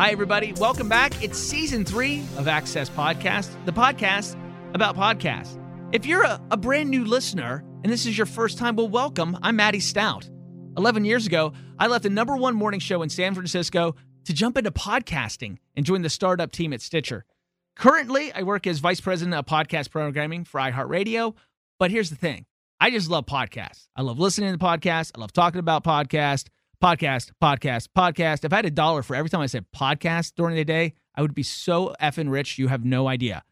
Hi, everybody. Welcome back. It's season three of Access Podcast, the podcast about podcasts. If you're a, a, brand new listener and this is your first time, well, welcome. I'm Matty Staudt. 11 years ago, I left the number one morning show in San Francisco to jump into podcasting and join the startup team at Stitcher. Currently, I work as vice president of podcast programming for iHeartRadio. But here's the thing I just love podcasts. I love listening to podcasts. I love talking about podcasts podcast, podcast, podcast. If I had a dollar for every time I said podcast during the day, I would be so effing rich, you have no idea.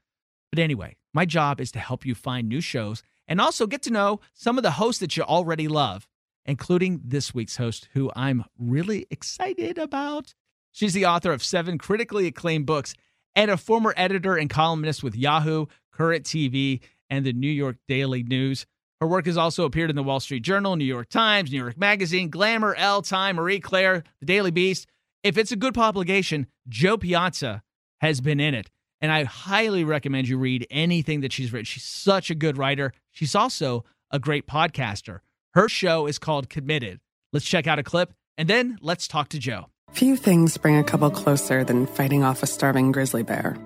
But anyway, my job is to help you find new shows and also get to know some of the hosts that you already love, including this week's host, who I'm really excited about. She's the author of seven critically acclaimed books and a former editor and columnist with Yahoo, Current TV, and the New York Daily News. Her work has also appeared in the Wall Street Journal, New York Times, New York Magazine, Glamour, Elle, Time, Marie Claire, The Daily Beast. If it's a good publication, Jo Piazza has been in it. And I highly recommend you read anything that she's written. She's such a good writer. She's also a great podcaster. Her show is called Committed. Let's check out a clip and then let's talk to Jo. Few things bring a couple closer than fighting off a starving grizzly bear.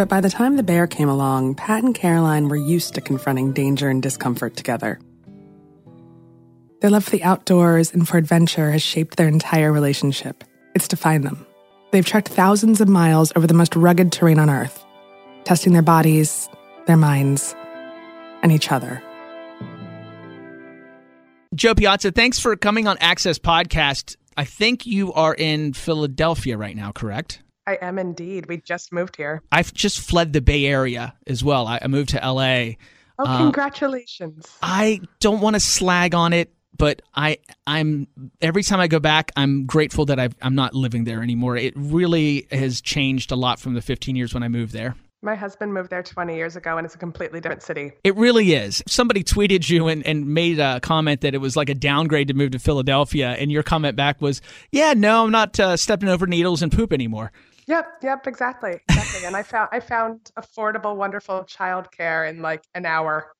But by the time the bear came along, Pat and Caroline were used to confronting danger and discomfort together. Their love for the outdoors and for adventure has shaped their entire relationship. It's defined them. They've trekked thousands of miles over the most rugged terrain on Earth, testing their bodies, their minds, and each other. Jo Piazza, thanks for coming on Access Podcast. I think you are in Philadelphia right now, correct? I am indeed. We just moved here. I've just fled the Bay Area as well. I, I moved to LA. Oh, uh, congratulations. I don't want to slag on it, but I I'm every time I go back, I'm grateful that i am not living there anymore. It really has changed a lot from the 15 years when I moved there. My husband moved there 20 years ago, and it's a completely different city. It really is. Somebody tweeted you and, and made a comment that it was like a downgrade to move to Philadelphia, and your comment back was, "Yeah, no, I'm not uh, stepping over needles and poop anymore." Yep, yep, exactly, exactly. and I found I found affordable, wonderful childcare in like an hour.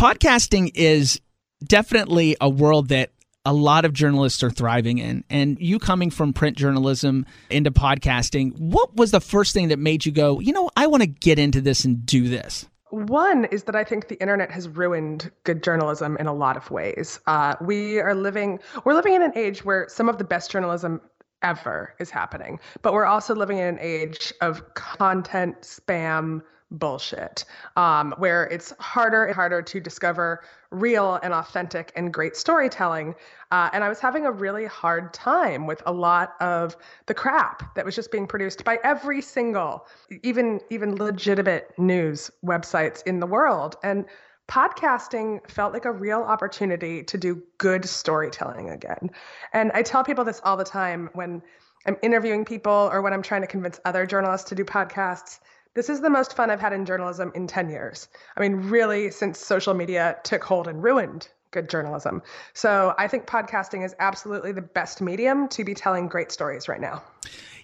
Podcasting is definitely a world that a lot of journalists are thriving in. And you coming from print journalism into podcasting, what was the first thing that made you go, you know, I want to get into this and do this? One is that I think the internet has ruined good journalism in a lot of ways. Uh, we are living, we're living in an age where some of the best journalism ever is happening. But we're also living in an age of content spam bullshit, um, where it's harder and harder to discover real and authentic and great storytelling. Uh, and I was having a really hard time with a lot of the crap that was just being produced by every single, even even legitimate news websites in the world. And podcasting felt like a real opportunity to do good storytelling again. And I tell people this all the time when I'm interviewing people or when I'm trying to convince other journalists to do podcasts. This is the most fun I've had in journalism in 10 years. I mean, really, since social media took hold and ruined good journalism. So I think podcasting is absolutely the best medium to be telling great stories right now.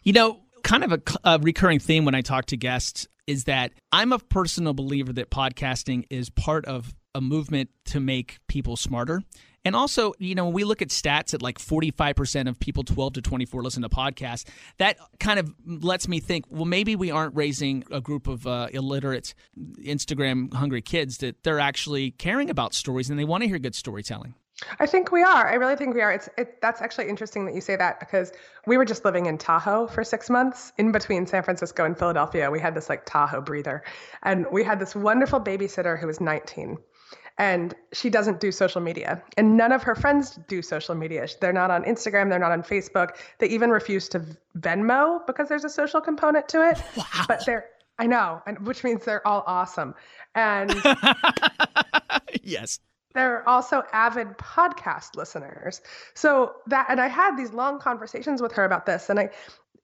You know, kind of a, a recurring theme when I talk to guests is that I'm a personal believer that podcasting is part of a movement to make people smarter. And also, you know, when we look at stats at like 45% of people 12 to 24 listen to podcasts, that kind of lets me think, well, maybe we aren't raising a group of uh, illiterate, Instagram hungry kids that they're actually caring about stories and they want to hear good storytelling. I think we are. I really think we are. It's it, that's actually interesting that you say that because we were just living in Tahoe for six months in between San Francisco and Philadelphia. We had this like Tahoe breather, and we had this wonderful babysitter who was 19, and she doesn't do social media, and none of her friends do social media. They're not on Instagram. They're not on Facebook. They even refuse to Venmo because there's a social component to it. Wow. But they're I know, and which means they're all awesome. And yes they're also avid podcast listeners. So that and I had these long conversations with her about this and I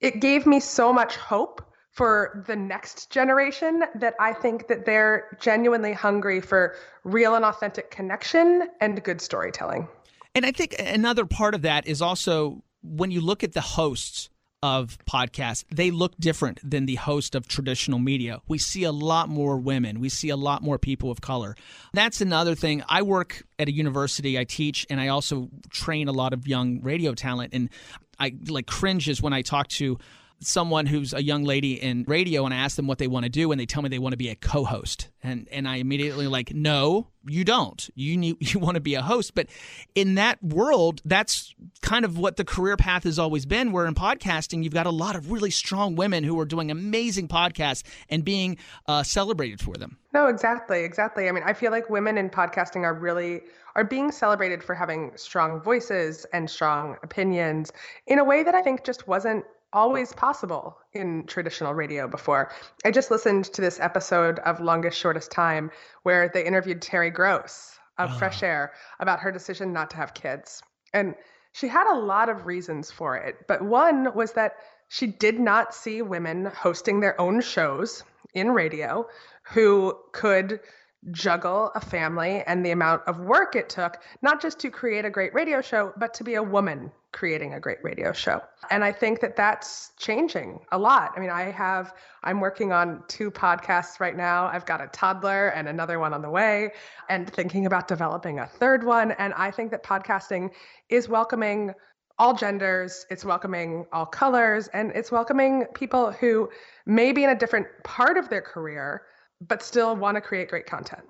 it gave me so much hope for the next generation that I think that they're genuinely hungry for real and authentic connection and good storytelling. And I think another part of that is also when you look at the hosts of podcasts, they look different than the host of traditional media. We see a lot more women, we see a lot more people of color. That's another thing. I work at a university, I teach, and I also train a lot of young radio talent. And I like cringes when I talk to someone who's a young lady in radio and I ask them what they want to do and they tell me they want to be a co-host. And and I immediately like no you don't. You need, you want to be a host. But in that world that's kind of what the career path has always been where in podcasting you've got a lot of really strong women who are doing amazing podcasts and being uh, celebrated for them. No exactly exactly. I mean I feel like women in podcasting are really are being celebrated for having strong voices and strong opinions in a way that I think just wasn't always possible in traditional radio before. I just listened to this episode of Longest Shortest Time where they interviewed Terry Gross of oh. Fresh Air about her decision not to have kids. And she had a lot of reasons for it, but one was that she did not see women hosting their own shows in radio who could juggle a family and the amount of work it took, not just to create a great radio show, but to be a woman creating a great radio show. And I think that that's changing a lot. I mean, I have, I'm working on two podcasts right now. I've got a toddler and another one on the way, and thinking about developing a third one. And I think that podcasting is welcoming all genders, it's welcoming all colors, and it's welcoming people who may be in a different part of their career but still want to create great content.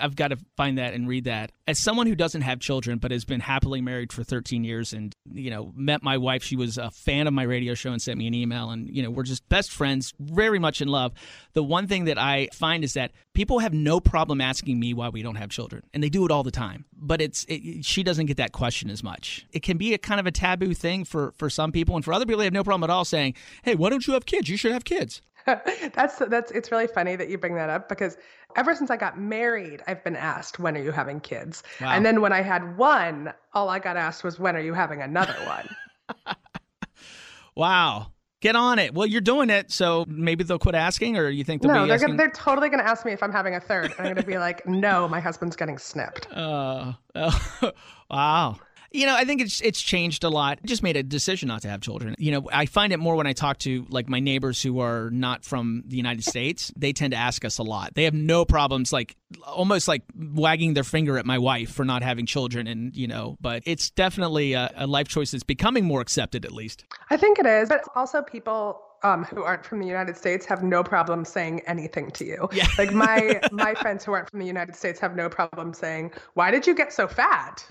I've got to find that and read that. As someone who doesn't have children but has been happily married for 13 years and, you know, met my wife, she was a fan of my radio show and sent me an email and, you know, we're just best friends, very much in love. The one thing that I find is that people have no problem asking me why we don't have children and they do it all the time. But it's it, she doesn't get that question as much. It can be a kind of a taboo thing for for some people and for other people they have no problem at all saying, "Hey, why don't you have kids? You should have kids." that's that's it's really funny that you bring that up because ever since I got married, I've been asked when are you having kids, wow. and then when I had one, all I got asked was when are you having another one. wow. Get on it. Well, you're doing it, so maybe they'll quit asking, or you think they'll no, be they're asking... gonna, they're totally going to ask me if I'm having a third, and I'm going to be like, no, my husband's getting snipped. Uh, uh, wow. You know, I think it's it's changed a lot. I just made a decision not to have children. You know, I find it more when I talk to like my neighbors who are not from the United States. They tend to ask us a lot. They have no problems like almost like wagging their finger at my wife for not having children and, you know, but it's definitely a, a life choice that's becoming more accepted at least. I think it is, but also people um, who aren't from the United States have no problem saying anything to you. Yeah. like my my friends who aren't from the United States have no problem saying, "Why did you get so fat?"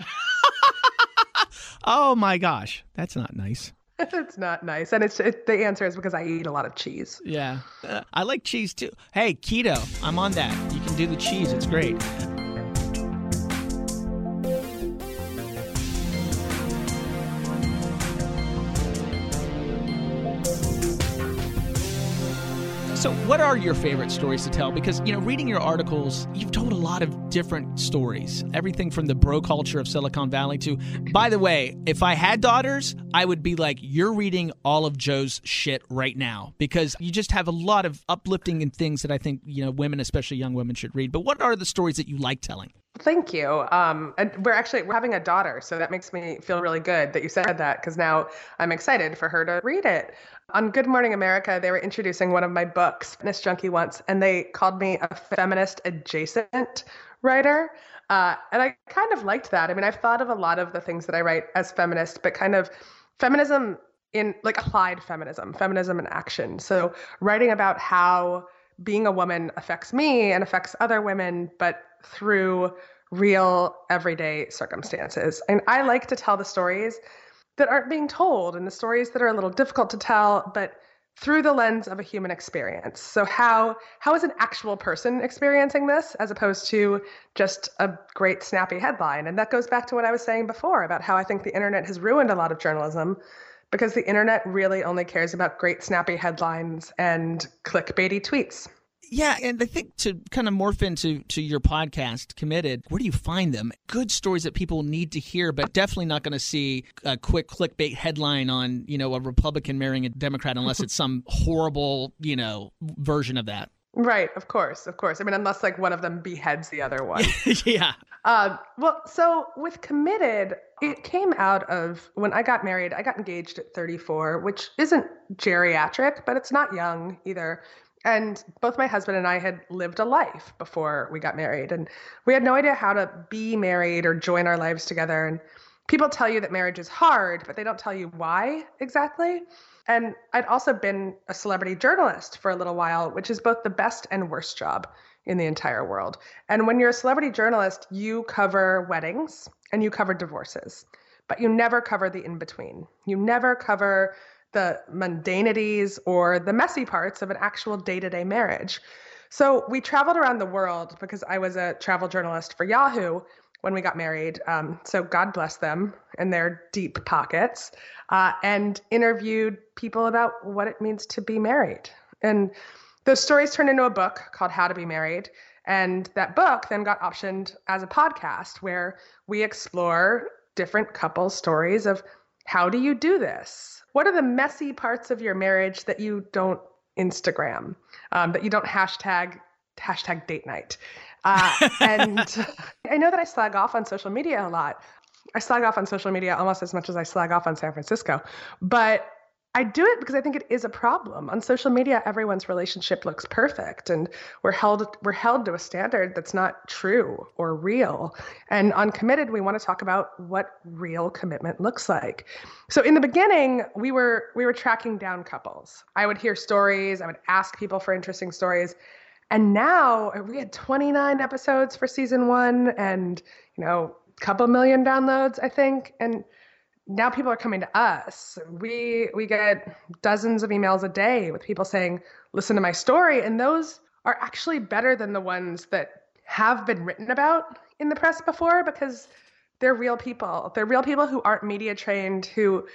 Oh my gosh, that's not nice. it's not nice, and it's it, the answer is because I eat a lot of cheese. Yeah, uh, I like cheese too. Hey, keto, I'm on that. You can do the cheese; it's great. So, what are your favorite stories to tell? Because, you know, reading your articles, you've told a lot of different stories. Everything from the bro culture of Silicon Valley to, by the way, if I had daughters, I would be like, you're reading all of Jo's shit right now because you just have a lot of uplifting and things that I think, you know, women, especially young women, should read. But what are the stories that you like telling? Thank you. Um, we're actually we're having a daughter, so that makes me feel really good that you said that because now I'm excited for her to read it. On Good Morning America, they were introducing one of my books, Fitness Junkie, once, and they called me a feminist adjacent writer. Uh, and I kind of liked that. I mean, I've thought of a lot of the things that I write as feminist, but kind of feminism in like applied feminism, feminism in action. So writing about how being a woman affects me and affects other women, but through real everyday circumstances. And I like to tell the stories that aren't being told and the stories that are a little difficult to tell, but through the lens of a human experience. So how how is an actual person experiencing this as opposed to just a great snappy headline? And that goes back to what I was saying before about how I think the internet has ruined a lot of journalism because the internet really only cares about great snappy headlines and clickbaity tweets. Yeah, and I think to kind of morph into to your podcast, committed. Where do you find them? Good stories that people need to hear, but definitely not going to see a quick clickbait headline on you know a Republican marrying a Democrat unless it's some horrible you know version of that. Right, of course, of course. I mean, unless like one of them beheads the other one. yeah. Um, well, so with committed, it came out of when I got married. I got engaged at 34, which isn't geriatric, but it's not young either. And both my husband and I had lived a life before we got married. And we had no idea how to be married or join our lives together. And people tell you that marriage is hard, but they don't tell you why exactly. And I'd also been a celebrity journalist for a little while, which is both the best and worst job in the entire world. And when you're a celebrity journalist, you cover weddings and you cover divorces, but you never cover the in between. You never cover the mundanities or the messy parts of an actual day to day marriage. So we traveled around the world because I was a travel journalist for Yahoo when we got married. Um, so God bless them and their deep pockets, uh, and interviewed people about what it means to be married. And those stories turned into a book called How to Be Married. And that book then got optioned as a podcast where we explore different couple stories of how do you do this? What are the messy parts of your marriage that you don't Instagram, um, that you don't hashtag hashtag date night? Uh, and I know that I slag off on social media a lot. I slag off on social media almost as much as I slag off on San Francisco. But I do it because I think it is a problem. On social media, everyone's relationship looks perfect and we're held we're held to a standard that's not true or real. And on committed, we want to talk about what real commitment looks like. So in the beginning, we were we were tracking down couples. I would hear stories, I would ask people for interesting stories, and now uh, we had 29 episodes for season one and, you know, a couple million downloads, I think. And now people are coming to us. We we get dozens of emails a day with people saying, listen to my story. And those are actually better than the ones that have been written about in the press before because they're real people. They're real people who aren't media trained, who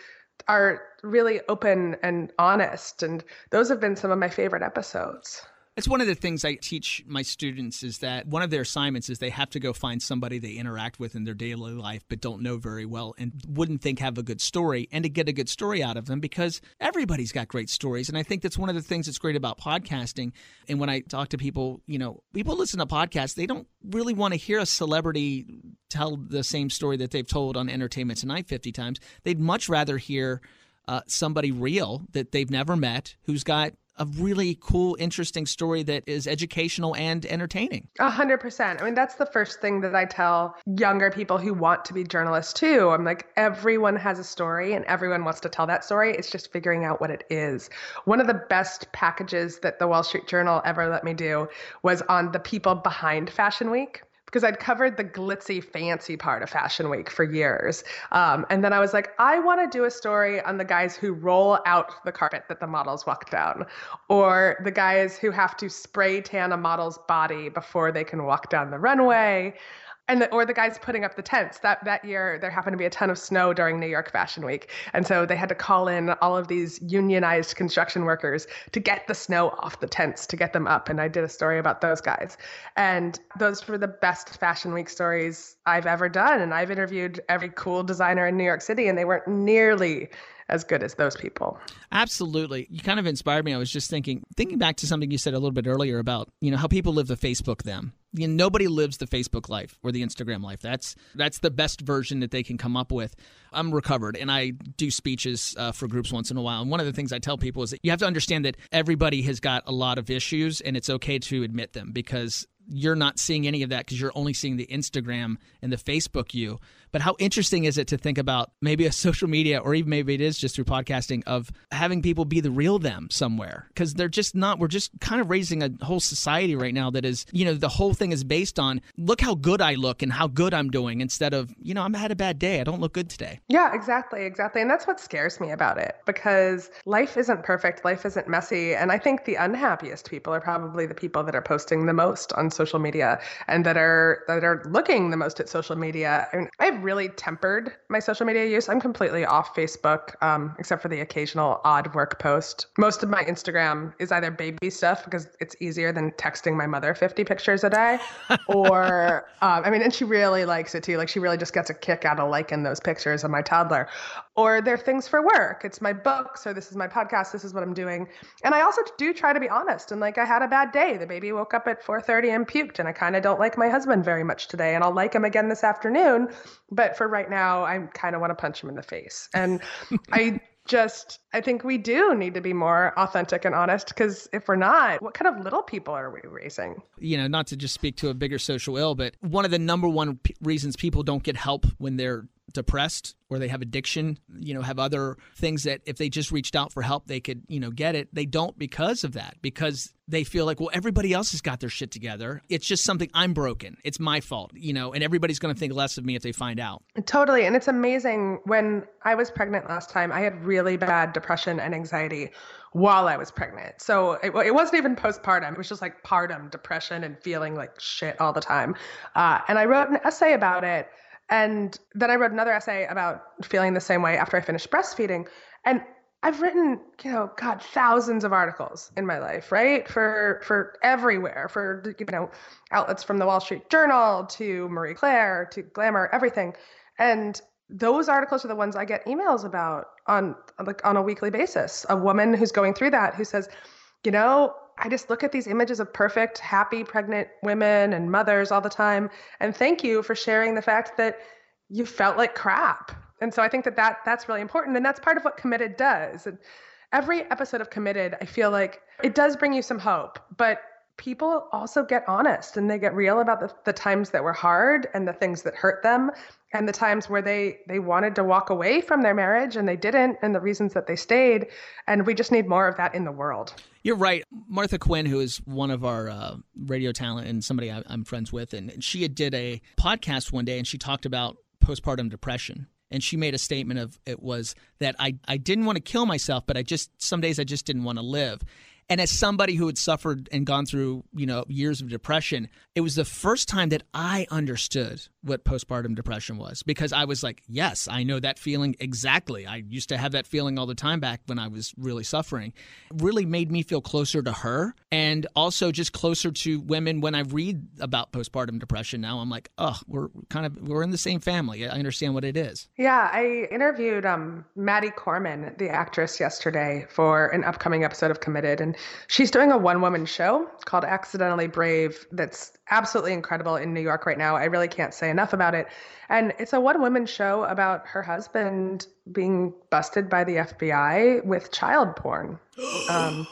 are really open and honest. And those have been some of my favorite episodes. It's one of the things I teach my students is that one of their assignments is they have to go find somebody they interact with in their daily life but don't know very well and wouldn't think have a good story and to get a good story out of them because everybody's got great stories and I think that's one of the things that's great about podcasting and when I talk to people, you know, people listen to podcasts, they don't really want to hear a celebrity tell the same story that they've told on Entertainment Tonight 50 times. They'd much rather hear uh, somebody real that they've never met who's got a really cool, interesting story that is educational and entertaining. A hundred percent. I mean, that's the first thing that I tell younger people who want to be journalists too. I'm like, everyone has a story and everyone wants to tell that story. It's just figuring out what it is. One of the best packages that the Wall Street Journal ever let me do was on the people behind Fashion Week because I'd covered the glitzy, fancy part of Fashion Week for years. Um, and then I was like, I want to do a story on the guys who roll out the carpet that the models walk down, or the guys who have to spray tan a model's body before they can walk down the runway and the, or the guys putting up the tents. That that year there happened to be a ton of snow during New York Fashion Week, and so they had to call in all of these unionized construction workers to get the snow off the tents to get them up. And I did a story about those guys, and those were the best Fashion Week stories I've ever done. And I've interviewed every cool designer in New York City, and they weren't nearly as good as those people. Absolutely. You kind of inspired me. I was just thinking thinking back to something you said a little bit earlier about, you know, how people live the Facebook them. You know, nobody lives the Facebook life or the Instagram life. That's that's the best version that they can come up with. I'm recovered and I do speeches uh, for groups once in a while. And one of the things I tell people is that you have to understand that everybody has got a lot of issues and it's okay to admit them because you're not seeing any of that because you're only seeing the Instagram and the Facebook you. But how interesting is it to think about maybe a social media or even maybe it is just through podcasting of having people be the real them somewhere because they're just not, we're just kind of raising a whole society right now that is, you know, the whole thing is based on look how good I look and how good I'm doing instead of, you know, I'm had a bad day. I don't look good today. Yeah, exactly. Exactly. And that's what scares me about it because life isn't perfect. Life isn't messy. And I think the unhappiest people are probably the people that are posting the most on social media and that are, that are looking the most at social media. I mean, I've really tempered my social media use. I'm completely off Facebook, um, except for the occasional odd work post. Most of my Instagram is either baby stuff because it's easier than texting my mother 50 pictures a day, or um, I mean, and she really likes it too. Like she really just gets a kick out of liking those pictures of my toddler. Or they're things for work. It's my books, or this is my podcast. This is what I'm doing. And I also do try to be honest. And like I had a bad day. The baby woke up at 4:30 and puked, and I kind of don't like my husband very much today. And I'll like him again this afternoon. But for right now, I kind of want to punch him in the face. And I just I think we do need to be more authentic and honest because if we're not, what kind of little people are we raising? You know, not to just speak to a bigger social ill, but one of the number one p- reasons people don't get help when they're depressed or they have addiction, you know, have other things that if they just reached out for help, they could, you know, get it. They don't because of that, because they feel like, well, everybody else has got their shit together. It's just something I'm broken. It's my fault, you know, and everybody's going to think less of me if they find out. Totally. And it's amazing. When I was pregnant last time, I had really bad depression and anxiety while I was pregnant. So it, it wasn't even postpartum. It was just like partum depression and feeling like shit all the time. Uh, and I wrote an essay about it. And then I wrote another essay about feeling the same way after I finished breastfeeding. And I've written, you know, God, thousands of articles in my life, right? For for everywhere, for you know, outlets from the Wall Street Journal to Marie Claire to Glamour, everything. And those articles are the ones I get emails about on like on a weekly basis. A woman who's going through that who says, you know, I just look at these images of perfect, happy, pregnant women and mothers all the time. And thank you for sharing the fact that you felt like crap. And so I think that, that that's really important. And that's part of what Committed does. And every episode of Committed, I feel like it does bring you some hope, but people also get honest and they get real about the, the times that were hard and the things that hurt them and the times where they they wanted to walk away from their marriage and they didn't and the reasons that they stayed. And we just need more of that in the world. You're right. Martha quinn who is one of our uh, radio talent and somebody I, i'm friends with. And she had did a podcast one day and she talked about postpartum depression. And she made a statement of it was that I, I didn't want to kill myself but i just some days i just didn't want to live and as somebody who had suffered and gone through, you know, years of depression, it was the first time that I understood what postpartum depression was because I was like, yes, I know that feeling exactly. I used to have that feeling all the time back when I was really suffering. It really made me feel closer to her and also just closer to women when I read about postpartum depression now. I'm like, oh, we're kind of we're in the same family. I understand what it is. Yeah, I interviewed um, Maddie Corman, the actress, yesterday for an upcoming episode of Committed, and She's doing a one woman show called Accidentally Brave that's absolutely incredible in New York right now. I really can't say enough about it. And it's a one woman show about her husband being busted by the FBI with child porn. Um,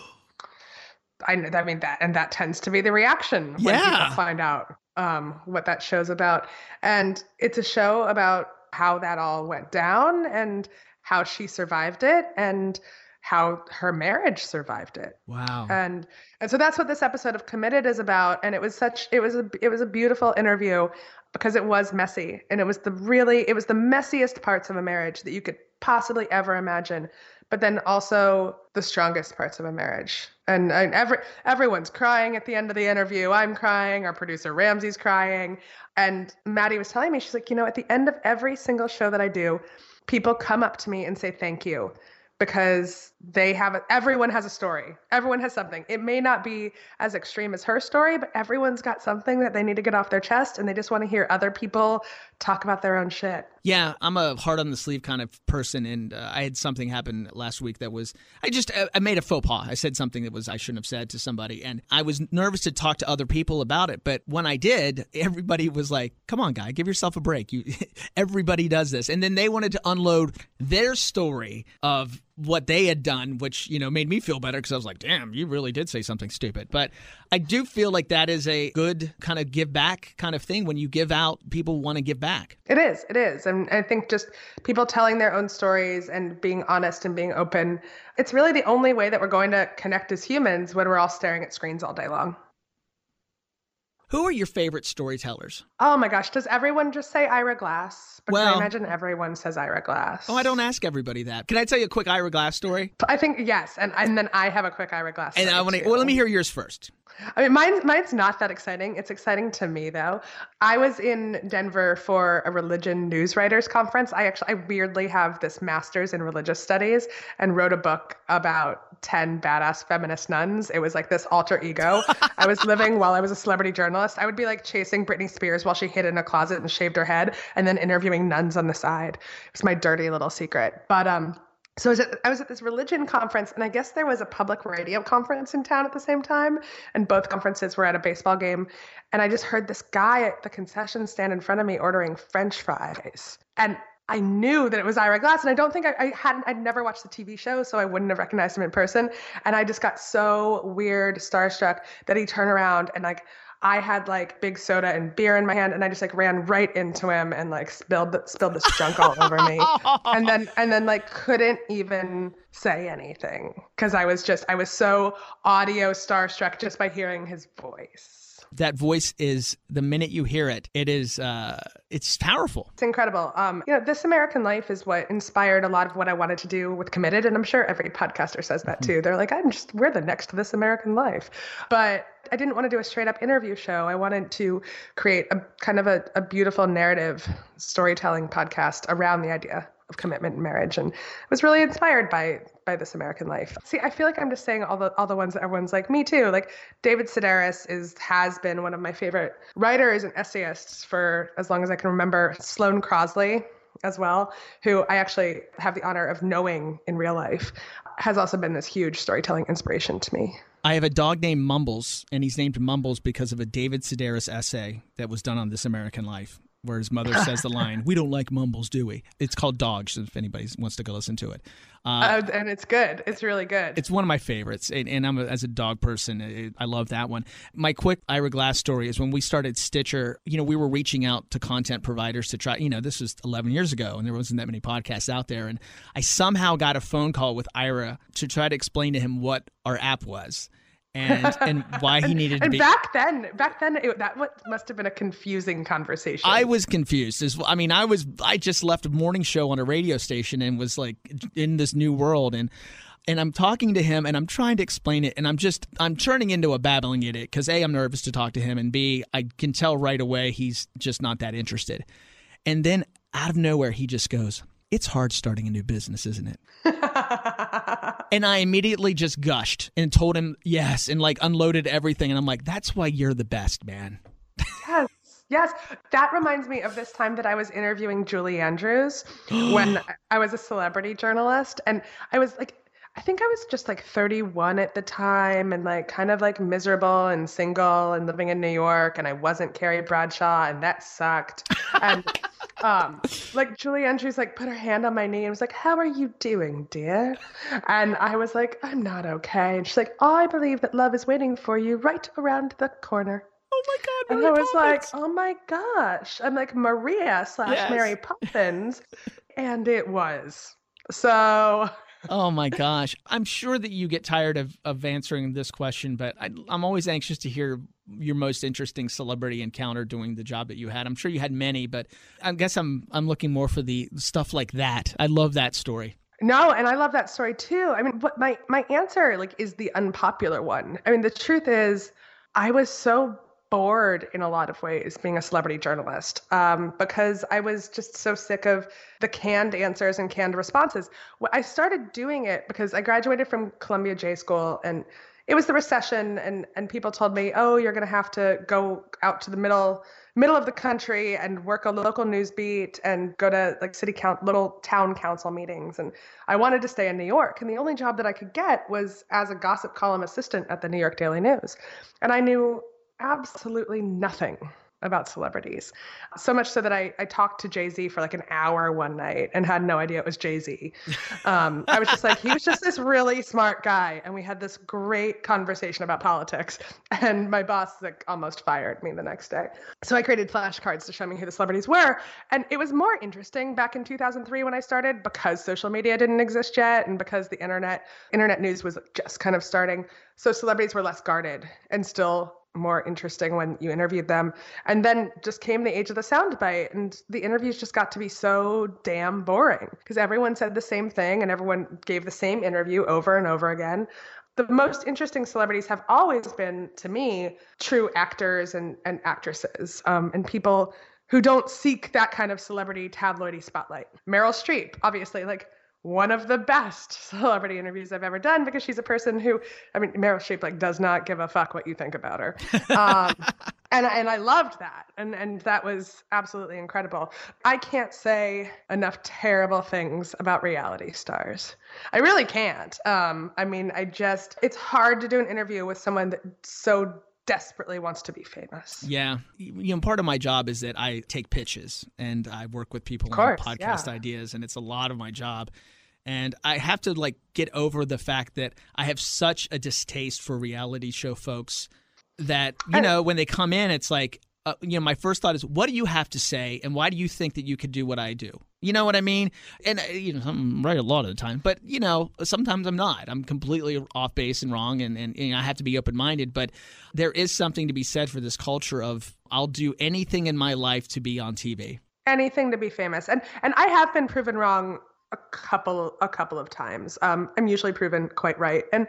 I, I mean that, and that tends to be the reaction when yeah. people find out um, what that show's about. And it's a show about how that all went down and how she survived it and how her marriage survived it. Wow. And and so that's what this episode of Committed is about and it was such it was a it was a beautiful interview because it was messy and it was the really it was the messiest parts of a marriage that you could possibly ever imagine but then also the strongest parts of a marriage and, and every everyone's crying at the end of the interview i'm crying our producer ramsey's crying and maddie was telling me she's like you know at the end of every single show that i do people come up to me and say thank you because they have everyone has a story. Everyone has something. It may not be as extreme as her story but everyone's got something that they need to get off their chest and they just want to hear other people talk about their own shit. Yeah i'm a hard on the sleeve kind of person and uh, i had something happen last week that was i just i made a faux pas. I said something that was i shouldn't have said to somebody and i was nervous to talk to other people about it but when i did everybody was like come on guy give yourself a break. You everybody does this. And then they wanted to unload their story of what they had done, which you know made me feel better because I was like, "Damn, you really did say something stupid." But I do feel like that is a good kind of give back kind of thing. When you give out, people want to give back. It is. It is, and I think just people telling their own stories and being honest and being open. It's really the only way that we're going to connect as humans when we're all staring at screens all day long. Who are your favorite storytellers? Oh my gosh, does everyone just say Ira Glass? Because well, I imagine everyone says Ira Glass. Oh, I don't ask everybody that. Can I tell you a quick Ira Glass story? I think yes, and and then I have a quick Ira Glass. Story. And I want to. Well, let me hear yours first. I mean, mine, mine's not that exciting. It's exciting to me though. I was in Denver for a religion news writers conference. I actually, I weirdly have this master's in religious studies and wrote a book about 10 badass feminist nuns. It was like this alter ego. I was living while I was a celebrity journalist. I would be like chasing Britney Spears while she hid in a closet and shaved her head and then interviewing nuns on the side. It was my dirty little secret. But, um, so I was, at, I was at this religion conference, and I guess there was a public radio conference in town at the same time, and both conferences were at a baseball game. And I just heard this guy at the concession stand in front of me ordering French fries, and I knew that it was Ira Glass, and I don't think I, I, hadn't. I'd never watched the TV show, so I wouldn't have recognized him in person. And I just got so weird, starstruck that he turned around and like I had like big soda and beer in my hand, and I just like ran right into him and like spilled spilled this junk all over me, and then and then like couldn't even say anything because I was just I was so audio starstruck just by hearing his voice. That voice is the minute you hear it, it is uh it's powerful. It's incredible. Um, you know, This American Life is what inspired a lot of what I wanted to do with Committed, and I'm sure every podcaster says that mm-hmm. too. They're like, I'm just we're the next to This American Life. But I didn't want to do a straight up interview show. I wanted to create a kind of a, a beautiful narrative storytelling podcast around the idea of commitment and marriage and was really inspired by by this American life. See, I feel like I'm just saying all the all the ones that everyone's like me too. Like David Sedaris is has been one of my favorite writers and essayists for as long as I can remember. Sloane Crosley as well, who I actually have the honor of knowing in real life, has also been this huge storytelling inspiration to me. I have a dog named Mumbles, and he's named Mumbles because of a David Sedaris essay that was done on This American Life where his mother says the line, "We don't like mumbles, do we?" It's called Dogs. If anybody wants to go listen to it, uh, uh, and it's good. It's really good. It's one of my favorites, and, and I'm a, as a dog person, it, I love that one. My quick Ira Glass story is when we started Stitcher. You know, we were reaching out to content providers to try. You know, this was 11 years ago, and there wasn't that many podcasts out there, and I somehow got a phone call with Ira to try to explain to him what our app was and and why he needed and to be. back then, back then, it, that must have been a confusing conversation. I was confused. As well I mean, I was I just left a morning show on a radio station and was like in this new world and. And I'm talking to him and I'm trying to explain it and I'm just I'm turning into a babbling idiot because A, I'm nervous to talk to him and B, I can tell right away he's just not that interested. And then out of nowhere he just goes, It's hard starting a new business, isn't it? and I immediately just gushed and told him yes and like unloaded everything. And I'm like, that's why you're the best, man. yes. Yes, that reminds me of this time that I was interviewing Julie Andrews when I was a celebrity journalist. And I was like, I think I was just like 31 at the time and like kind of like miserable and single and living in New York. And I wasn't Carrie Bradshaw and that sucked. And um, like Julie Andrews like put her hand on my knee and was like, "How are you doing, dear?" And I was like, "I'm not okay." And she's like, "I believe that love is waiting for you right around the corner." Oh my God! Mary and I was Poppins. like, "Oh my gosh!" I'm like Maria slash yes. Mary Poppins, and it was so oh my gosh. I'm sure that you get tired of, of answering this question, but I, am always anxious to hear your most interesting celebrity encounter doing the job that you had. I'm sure you had many, but I guess I'm I'm looking more for the stuff like that. I love that story. No, and I love that story too. I mean, but my my answer like is the unpopular one. I mean, the truth is I was so bored in a lot of ways being a celebrity journalist um, because I was just so sick of the canned answers and canned responses. I started doing it because I graduated from Columbia J School and it was the recession and and people told me, "Oh, you're going to have to go out to the middle middle of the country and work a local news beat and go to like city count little town council meetings." And I wanted to stay in New York, and the only job that I could get was as a gossip column assistant at the New York Daily News. And I knew absolutely nothing about celebrities. So much so that I, I talked to Jay Z for like an hour one night and had no idea it was Jay Z. Um, I was just like, he was just this really smart guy. And we had this great conversation about politics. And my boss like almost fired me the next day. So I created flashcards to show me who the celebrities were. And it was more interesting back in 2003 when I started because social media didn't exist yet and because the internet internet news was just kind of starting. So celebrities were less guarded and still more interesting when you interviewed them. And then just came the age of the soundbite, and the interviews just got to be so damn boring because everyone said the same thing and everyone gave the same interview over and over again. The most interesting celebrities have always been, to me, true actors and, and actresses um, and people who don't seek that kind of celebrity tabloidy spotlight. Meryl Streep, obviously, like one of the best celebrity interviews I've ever done because she's a person who, I mean, Meryl Streep like does not give a fuck what you think about her, um, and and I loved that, and and that was absolutely incredible. I can't say enough terrible things about reality stars. I really can't. Um, I mean, I just it's hard to do an interview with someone that so desperately wants to be famous. Yeah. You know, part of my job is that I take pitches and I work with people course, on podcast yeah. ideas, and it's a lot of my job. And I have to like get over the fact that I have such a distaste for reality show folks that you know when they come in, it's like uh, you know, my first thought is, what do you have to say, and why do you think that you could do what I do? You know what I mean? And uh, you know, I'm right a lot of the time, but you know, sometimes I'm not. I'm completely off base and wrong, and and know, I have to be open minded. But there is something to be said for this culture of I'll do anything in my life to be on TV. Anything to be famous, and and I have been proven wrong a couple a couple of times. Um, I'm usually proven quite right, and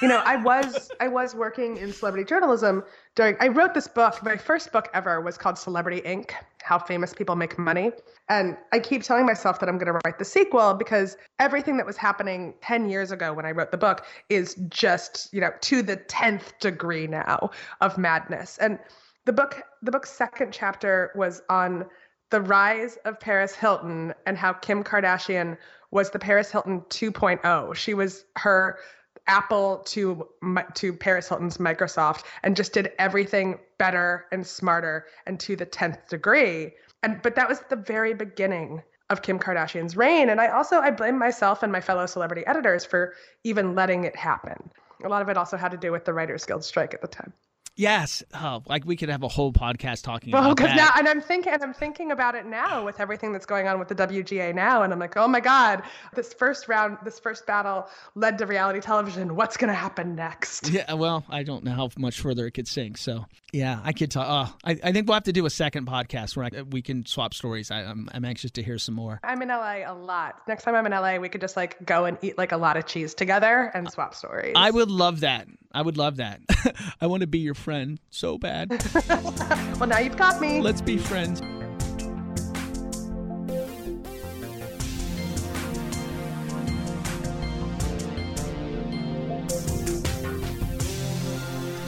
you know, I was I was working in celebrity journalism during I wrote this book. My first book ever was called Celebrity Inc. How Famous People Make Money. And I keep telling myself that I'm going to write the sequel because everything that was happening 10 years ago when I wrote the book is just, you know, to the 10th degree now of madness. And the book the book's second chapter was on the rise of Paris Hilton and how Kim Kardashian was the Paris Hilton 2.0. She was her Apple to to Paris Hilton's Microsoft and just did everything better and smarter and to the 10th degree. And but that was the very beginning of Kim Kardashian's reign and I also I blame myself and my fellow celebrity editors for even letting it happen. A lot of it also had to do with the Writers Guild strike at the time. Yes, oh, like we could have a whole podcast talking well, about that. Now, and I'm thinking, and I'm thinking about it now with everything that's going on with the WGA now, and I'm like, oh my God, this first round, this first battle led to reality television. What's going to happen next? Yeah, well, I don't know how much further it could sink. So, yeah, I could talk. Oh, I, I think we'll have to do a second podcast where I, we can swap stories. I, I'm, I'm anxious to hear some more. I'm in LA a lot. Next time I'm in LA, we could just like go and eat like a lot of cheese together and swap stories. I would love that. I would love that. I want to be your friend so bad. well, now you've got me. Let's be friends.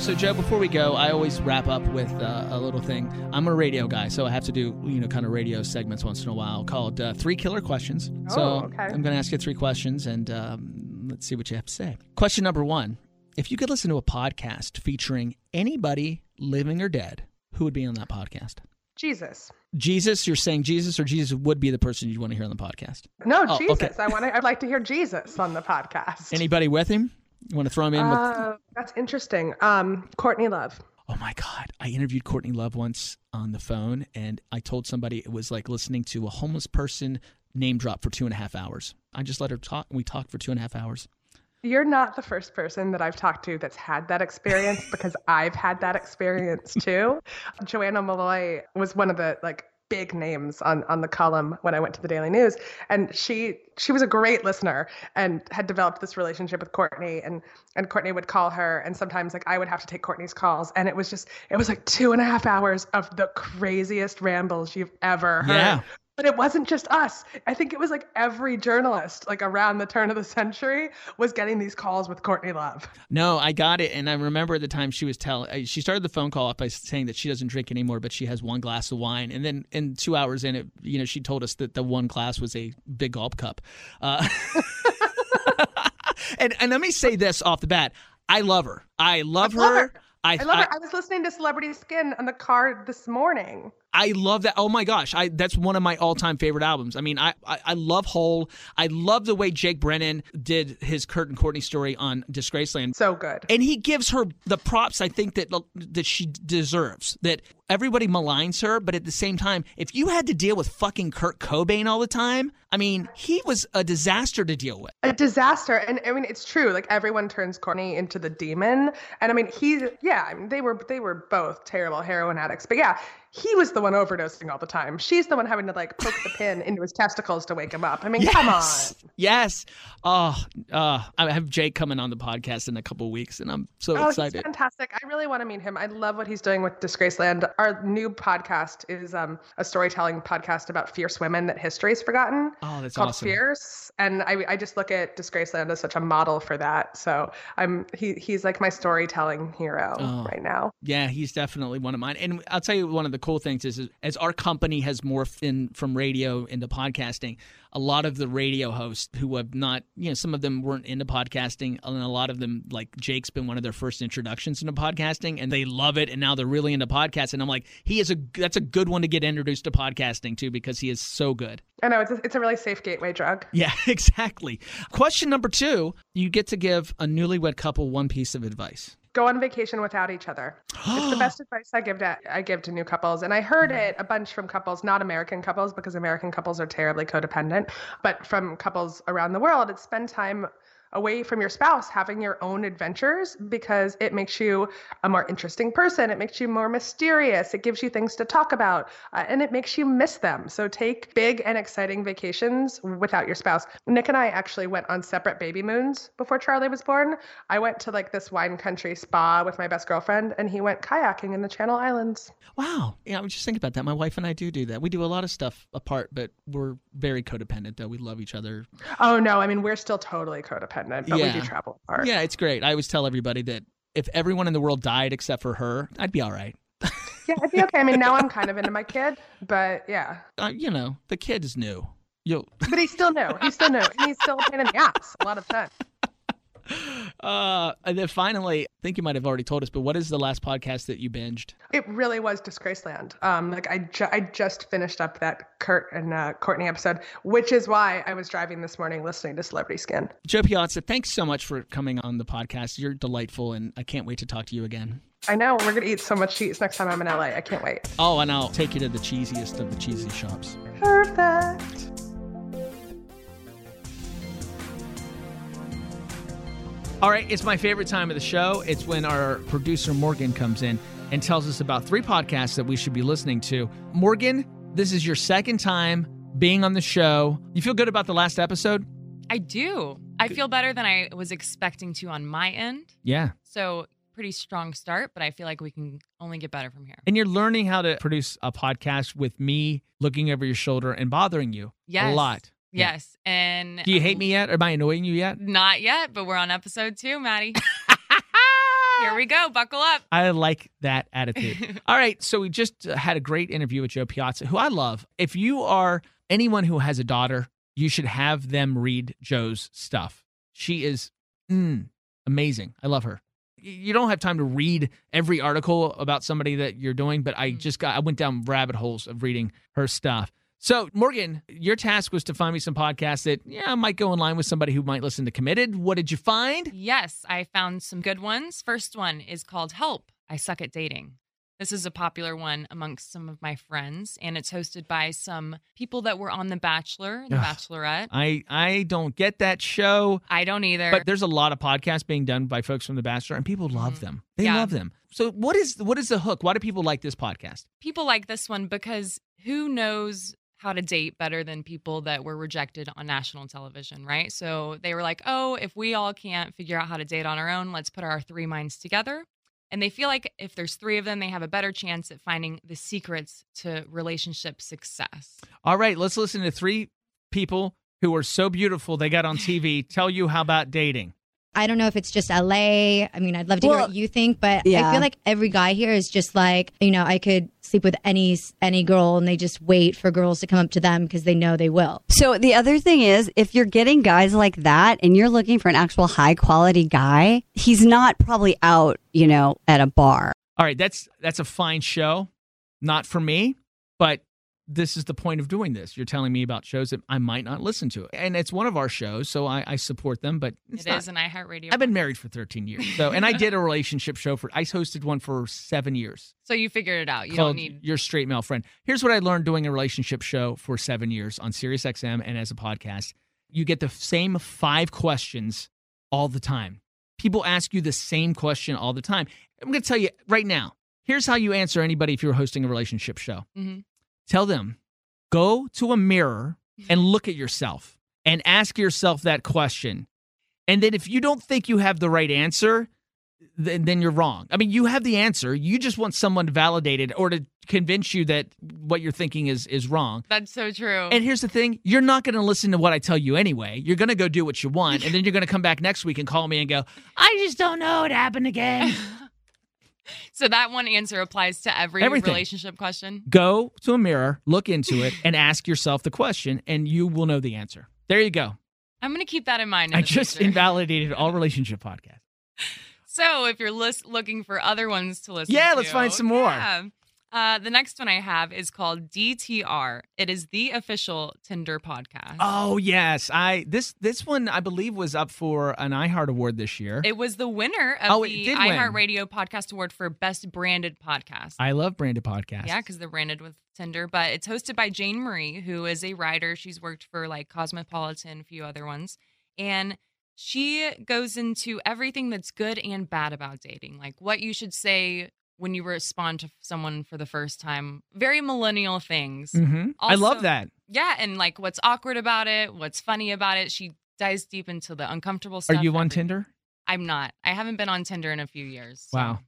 So, Jo, before we go, I always wrap up with uh, a little thing. I'm a radio guy, so I have to do you know kind of radio segments once in a while called uh, Three Killer Questions. Oh, so okay. I'm going to ask you three questions, and um, let's see what you have to say. Question number one: If you could listen to a podcast featuring anybody living or dead, who would be on that podcast? Jesus. Jesus, you're saying Jesus, or Jesus would be the person you'd want to hear on the podcast? No, Oh, Jesus. okay. I want to. I'd like to hear Jesus on the podcast. Anybody with him? You want to throw him in with? Uh, that's interesting. Um, Courtney Love. Oh my God. I interviewed Courtney Love once on the phone, and I told somebody it was like listening to a homeless person name drop for two and a half hours. I just let her talk, and we talked for two and a half hours. You're not the first person that I've talked to that's had that experience because I've had that experience too. Joanna Molloy was one of the like big names on on the column when I went to the Daily News and she she was a great listener and had developed this relationship with Courtney and and Courtney would call her and sometimes like I would have to take Courtney's calls and it was just it was like two and a half hours of the craziest rambles you've ever heard. Yeah. But it wasn't just us. I think it was like every journalist, like around the turn of the century, was getting these calls with Courtney Love. No, I got it, and I remember at the time she was telling. She started the phone call off by saying that she doesn't drink anymore, but she has one glass of wine, and then in two hours in it, you know, she told us that the one glass was a big gulp cup. Uh, and and let me say this off the bat: I love her. I love I love her. her. I love it. I was listening to Celebrity Skin on the car this morning. I love that. Oh my gosh, I that's one of my all-time favorite albums. I mean, I, I I love Hole. I love the way Jake Brennan did his Kurt and Courtney story on Disgraceland. So good. And he gives her the props I think that that she deserves. That everybody maligns her, but at the same time, if you had to deal with fucking Kurt Cobain all the time, I mean, he was a disaster to deal with. A disaster. And I mean, it's true. Like everyone turns Courtney into the demon. And I mean, he yeah, I mean, they were they were both terrible heroin addicts. But yeah, he was the one overdosing all the time. She's the one having to like poke the pin into his testicles to wake him up. I mean, yes. come on. Yes. Oh, uh, I have Jake coming on the podcast in a couple weeks, and I'm so oh, excited. He's fantastic. I really want to meet him. I love what he's doing with Disgraceland. Our new podcast is um, a storytelling podcast about fierce women that history's forgotten. Oh, that's called awesome. Fierce. And I, I just look at Disgraceland as such a model for that. So I'm he he's like my storytelling hero Oh. right now. Yeah, he's definitely one of mine. And I'll tell you, one of the cool things is, is as our company has morphed in from radio into podcasting, a lot of the radio hosts who have not, you know, some of them weren't into podcasting, and a lot of them, like Jake's been one of their first introductions into podcasting, and they love it, and now they're really into podcasting. And I'm like, he is a that's a good one to get introduced to podcasting too because he is so good. I know it's a, it's a really safe gateway drug. Yeah, exactly. Question number two you get to give a newlywed couple one piece of advice. Go on vacation without each other. it's the best advice I give to I give to new couples, and I heard it a bunch from couples, not American couples, because American couples are terribly codependent, but from couples around the world. It's spend time away from your spouse, having your own adventures because it makes you a more interesting person. It makes you more mysterious. It gives you things to talk about uh, and it makes you miss them. So take big and exciting vacations without your spouse. Nick and I actually went on separate baby moons before Charlie was born. I went to like this wine country spa with my best girlfriend and he went kayaking in the Channel Islands. Wow. Yeah, I was just thinking about that. My wife and I do do that. We do a lot of stuff apart, but we're very codependent though. We love each other. Oh no, I mean we're still totally codependent, but Yeah. we do travel apart. Yeah, it's great. I always tell everybody that if everyone in the world died except for her, I'd be all right. Yeah, I'd be okay. I mean now I'm kind of into my kid, but yeah. Uh, you know, the kid is new. You'll But he's still new. He's still new. And he's still a pain in the ass a lot of times. Uh, and then finally, I think you might have already told us, but what is the last podcast that you binged? It really was Disgraceland. Um, like I, ju- I just finished up that Kurt and uh, Courtney episode, which is why I was driving this morning listening to Celebrity Skin. Jo Piazza, thanks so much for coming on the podcast. You're delightful, and I can't wait to talk to you again. I know we're gonna eat so much cheese next time I'm in LA. I can't wait. Oh, and I'll take you to the cheesiest of the cheesy shops. Perfect. All right, it's my favorite time of the show. It's when our producer Morgan comes in and tells us about three podcasts that we should be listening to. Morgan, this is your second time being on the show. You feel good about the last episode? I do. I feel better than I was expecting to on my end. Yeah. So, pretty strong start, but I feel like we can only get better from here. And you're learning how to produce a podcast with me looking over your shoulder and bothering you Yes. a lot. Yes. And Do you hate me yet? Am I annoying you yet? Not yet, but we're on episode two, Matty. Here we go. Buckle up. I like that attitude. All right, so we just uh, had a great interview with Jo Piazza, who I love. If you are anyone who has a daughter, you should have them read Jo's stuff. She is mm, amazing. I love her. You don't have time to read every article about somebody that you're doing, but I Mm. just got I went down rabbit holes of reading her stuff. So, Morgan, your task was to find me some podcasts that yeah might go in line with somebody who might listen to Committed. What did you find? Yes, I found some good ones. First one is called Help. I Suck at Dating. This is a popular one amongst some of my friends, and it's hosted by some people that were on The Bachelor, The Ugh. Bachelorette. I I don't get that show. I don't either. But there's a lot of podcasts being done by folks from The Bachelor, and people love Mhm. them. They Yeah. love them. So what is what is the hook? Why do people like this podcast? people like this one because who knows how to date better than people that were rejected on national television, right? So they were like, oh, if we all can't figure out how to date on our own, let's put our three minds together. And they feel like if there's three of them, they have a better chance at finding the secrets to relationship success. All right, let's listen to three people who are so beautiful they got on TV tell you how about dating. I don't know if it's just LA. I mean, I'd love to hear what you think, but I feel like every guy here is just like, you know, I could sleep with any any girl, and they just wait for girls to come up to them because they know they will. So the other thing is, if you're getting guys like that and you're looking for an actual high quality guy, he's not probably out, you know, at a bar. All right, that's that's a fine show. Not for me, but this is the point of doing this. You're telling me about shows that I might not listen to. And it's one of our shows, so I, I support them, but it's It not- is an iHeartRadio. I've been married for 13 years. So and I did a relationship show for I hosted one for 7 years. so you figured it out. You don't need. your straight male friend. Here's what I learned doing a relationship show for seven years on SiriusXM and as a podcast. You get the same five questions all the time. People ask you the same question all the time. I'm going to tell you right now. Here's how you answer anybody if you're hosting a relationship show. Mhm. Tell them, go to a mirror mm-hmm. and look at yourself and ask yourself that question. And then if you don't think you have the right answer, then, then you're wrong. I mean, you have the answer. You just want someone to validate it or to convince you that what you're thinking is is wrong. That's so true. And here's the thing: you're not going to listen to what I tell you anyway. You're going to go do what you want, and then you're going to come back next week and call me and go, "I just don't know. It happened again." so that one answer applies to every Everything. relationship question. go to a mirror, look into it, and ask yourself the question, and you will know the answer. There you go. I'm going to keep that in mind. in I just future. invalidated all relationship podcasts. So if you're lis- looking for other ones to listen to Yeah, to, let's find some more. yeah. Uh, the next one I have is called DTR. It is the official Tinder podcast. Oh yes, I this this one I believe was up for an iHeart Award this year. It was the winner of Oh, the iHeartRadio Podcast Award for Best Branded Podcast. I love branded podcasts. Yeah, because they're branded with Tinder. But it's hosted by Jane Marie, who is a writer. She's worked for like Cosmopolitan, a few other ones. And she goes into everything that's good and bad about dating, like what you should say when you respond to someone for the first time. Very millennial things. hmm I love that. Yeah, and like what's awkward about it, what's funny about it. She dives deep into the uncomfortable stuff. Are you on every- Tinder? I'm not. I haven't been on Tinder in a few years. so- Wow.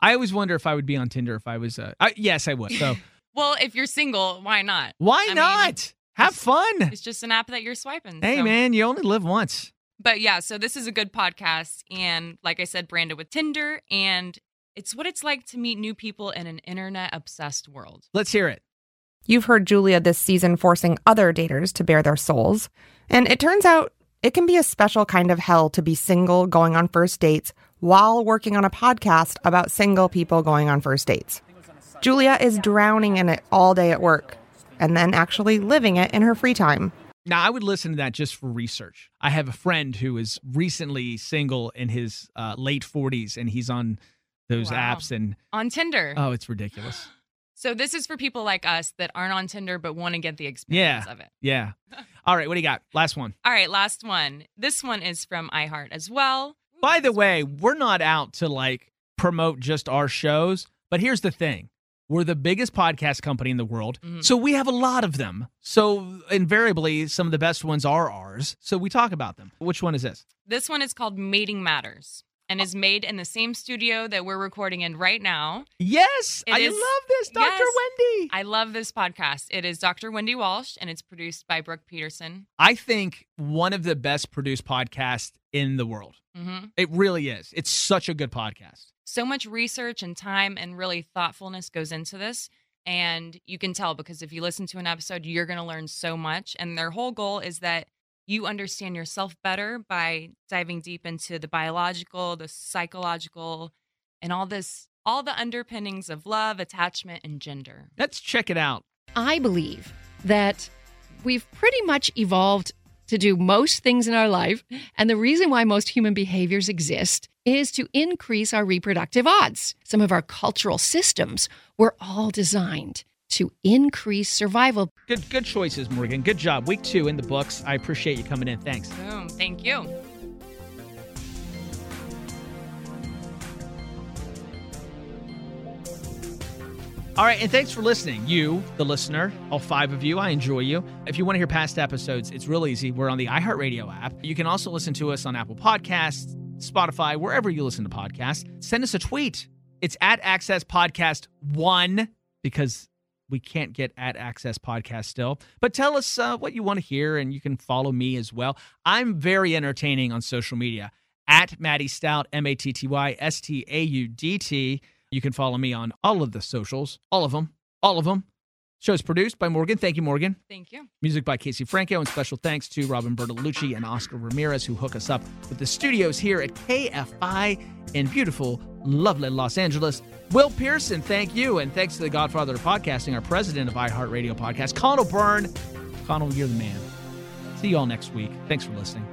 I always wonder if I would be on Tinder if I was. Uh, I, yes, I would. So Well, if you're single, why not? why I mean, not? Have fun. It's just an app that you're swiping. Hey so- man, you only live once. But yeah, so this is a good podcast. And like I said, branded with Tinder. And it's what it's like to meet new people in an internet obsessed world. Let's hear it. You've heard Julia this season forcing other daters to bare their souls. And it turns out it can be a special kind of hell to be single going on first dates while working on a podcast about single people going on first dates. Julia is drowning in it all day at work and then actually living it in her free time. Now, I would listen to that just for research. I have a friend who is recently single in his uh, late 40s, and he's on those Wow. apps, and On Tinder. oh, it's ridiculous. So this is for people like us that aren't on Tinder but want to get the experience Yeah. of it. Yeah. All right, what do you got? Last one. All right, last one. This one is from iHeart as well. By the way, we're not out to like promote just our shows, but here's the thing. We're the biggest podcast company in the world. Mhm. So we have a lot of them. So invariably, some of the best ones are ours. So we talk about them. Which one is this? This one is called Mating Matters and is made in the same studio that we're recording in right now. Yes, It I is- love this, Dr. Yes. Wendy. I love this podcast. It is Dr. Wendy Walsh and it's produced by Brooke Peterson. I think one of the best produced podcasts in the world. hmm It really is. It's such a good podcast. So much research and time and really thoughtfulness goes into this. And you can tell because if you listen to an episode, you're going to learn so much. And their whole goal is that you understand yourself better by diving deep into the biological, the psychological, and all this, all the underpinnings of love, attachment, and gender. Let's check it out. I believe that we've pretty much evolved to do most things in our life. And the reason why most human behaviors exist is to increase our reproductive odds. Some of our cultural systems were all designed to increase survival. Good good choices, Morgan. Good job. Week two in the books. I appreciate you coming in. Thanks. Boom. Thank you. All right, and thanks for listening. You, the listener, all five of you, I enjoy you. If you want to hear past episodes, it's real easy. We're on the iHeartRadio app. You can also listen to us on Apple Podcasts, Spotify, wherever you listen to podcasts. Send us a tweet. It's at Access Podcast One because we can't get at Access Podcast still. But tell us uh, what you want to hear, and you can follow me as well. I'm very entertaining on social media at Matty Staudt, M A T T Y S T A U D T. You can follow me on all of the socials, all of them, all of them. Show's produced by Morgan. Thank you, Morgan. Thank you. Music by Casey Franco, and special thanks to Robin Bertolucci and Oscar Ramirez, who hook us up with the studios here at KFI in beautiful, lovely Los Angeles. Will Pearson, thank you, and thanks to the Godfather of Podcasting, our president of iHeartRadio Podcast, Conal Byrne. Conal, you're the man. See you all next week. Thanks for listening.